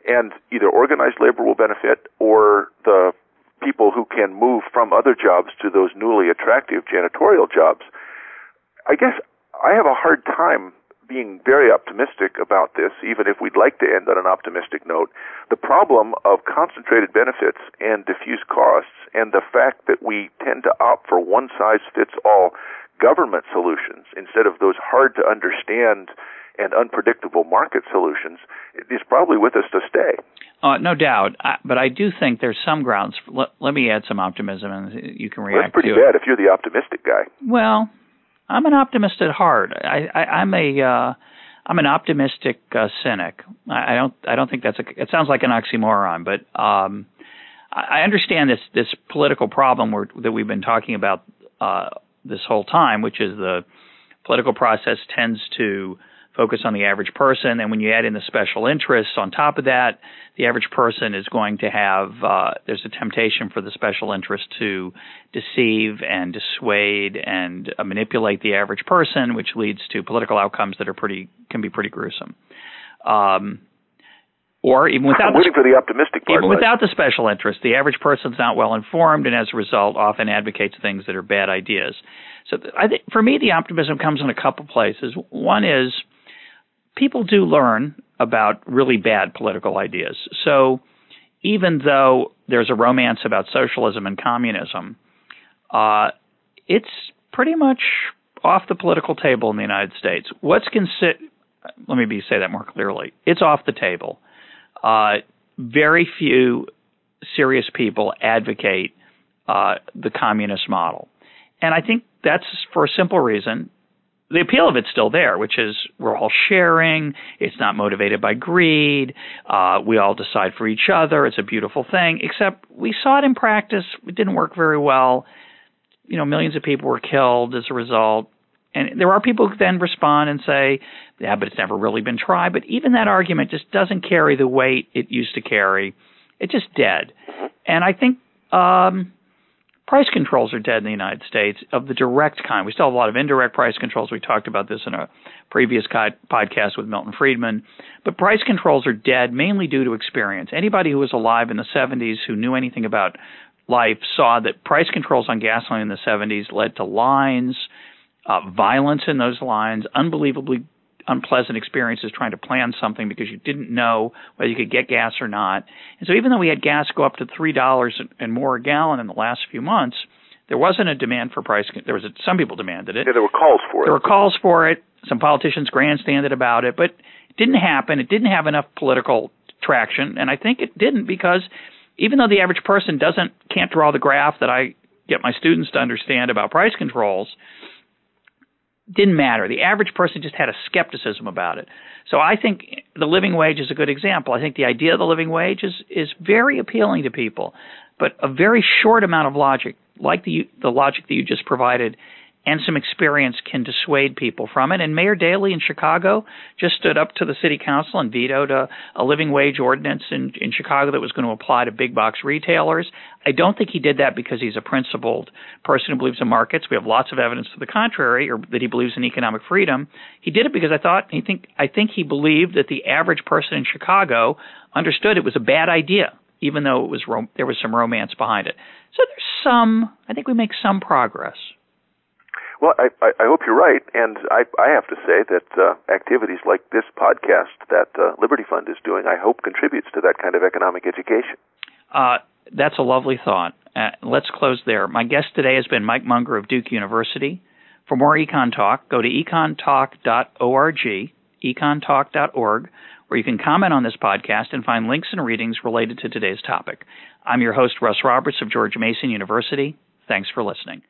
And either organized labor will benefit or the people who can move from other jobs to those newly attractive janitorial jobs. I guess I have a hard time being very optimistic about this, even if we'd like to end on an optimistic note. The problem of concentrated benefits and diffuse costs and the fact that we tend to opt for one size fits all government solutions instead of those hard to understand and unpredictable market solutions is probably with us to stay. Uh, no doubt, I, but I do think there's some grounds. For, let, let, me add some optimism, and you can react. Well, that's pretty bad it. if you're the optimistic guy. Well, I'm an optimist at heart. I, I, I'm a uh, I'm an optimistic uh, cynic. I, I don't I don't think that's a. It sounds like an oxymoron, but um, I understand this this political problem that we've been talking about uh, this whole time, which is the political process tends to focus on the average person. And when you add in the special interests on top of that, the average person is going to have, uh, there's a temptation for the special interest to deceive and dissuade and uh, manipulate the average person, which leads to political outcomes that are pretty, can be pretty gruesome. Um, or even without I'm the, for the optimistic part. Even without the special interest, the average person's not well informed, and as a result, often advocates things that are bad ideas. So, I think for me, the optimism comes in a couple places. One is people do learn about really bad political ideas. So, even though there's a romance about socialism and communism, uh, it's pretty much off the political table in the United States. What's considered? Let me be, say that more clearly. It's off the table uh, very few serious people advocate uh, the communist model. And I think that's for a simple reason. The appeal of it's still there, which is we're all sharing. It's not motivated by greed. Uh, we all decide for each other. It's a beautiful thing. Except we saw it in practice. It didn't work very well. You know, millions of people were killed as a result. And there are people who then respond and say, yeah, but it's never really been tried. But even that argument just doesn't carry the weight it used to carry. It's just dead. And I think um, price controls are dead in the United States of the direct kind. We still have a lot of indirect price controls. We talked about this in a previous podcast with Milton Friedman. But price controls are dead mainly due to experience. Anybody who was alive in the 70s who knew anything about life saw that price controls on gasoline in the 70s led to lines – uh, violence in those lines, unbelievably unpleasant experiences trying to plan something because you didn't know whether you could get gas or not. And so even though we had gas go up to three dollars and more a gallon in the last few months, there wasn't a demand for price. There was a, some people demanded it. Yeah, there were calls for it. There were calls for it. Some politicians grandstanded about it, but it didn't happen. It didn't have enough political traction, and I think it didn't because even though the average person doesn't can't draw the graph that I get my students to understand about price controls, didn't matter. The average person just had a skepticism about it. So I think the living wage is a good example. I think the idea of the living wage is is very appealing to people, but a very short amount of logic, like the the logic that you just provided, and some experience can dissuade people from it. And Mayor Daley in Chicago just stood up to the city council and vetoed a, a living wage ordinance in, in Chicago that was going to apply to big box retailers. I don't think he did that because he's a principled person who believes in markets. We have lots of evidence to the contrary, or that he believes in economic freedom. He did it because I thought he think I think he believed that the average person in Chicago understood it was a bad idea, even though it was rom- there was some romance behind it. So there's some. I think we make some progress. Well, I, I, hope you're right, and I, I have to say that uh, activities like this podcast that uh, Liberty Fund is doing, I hope contributes to that kind of economic education. Uh, that's a lovely thought. Uh, let's close there. My guest today has been Mike Munger of Duke University. For more Econ Talk, go to econtalk.org, econtalk.org, where you can comment on this podcast and find links and readings related to today's topic. I'm your host, Russ Roberts of George Mason University. Thanks for listening.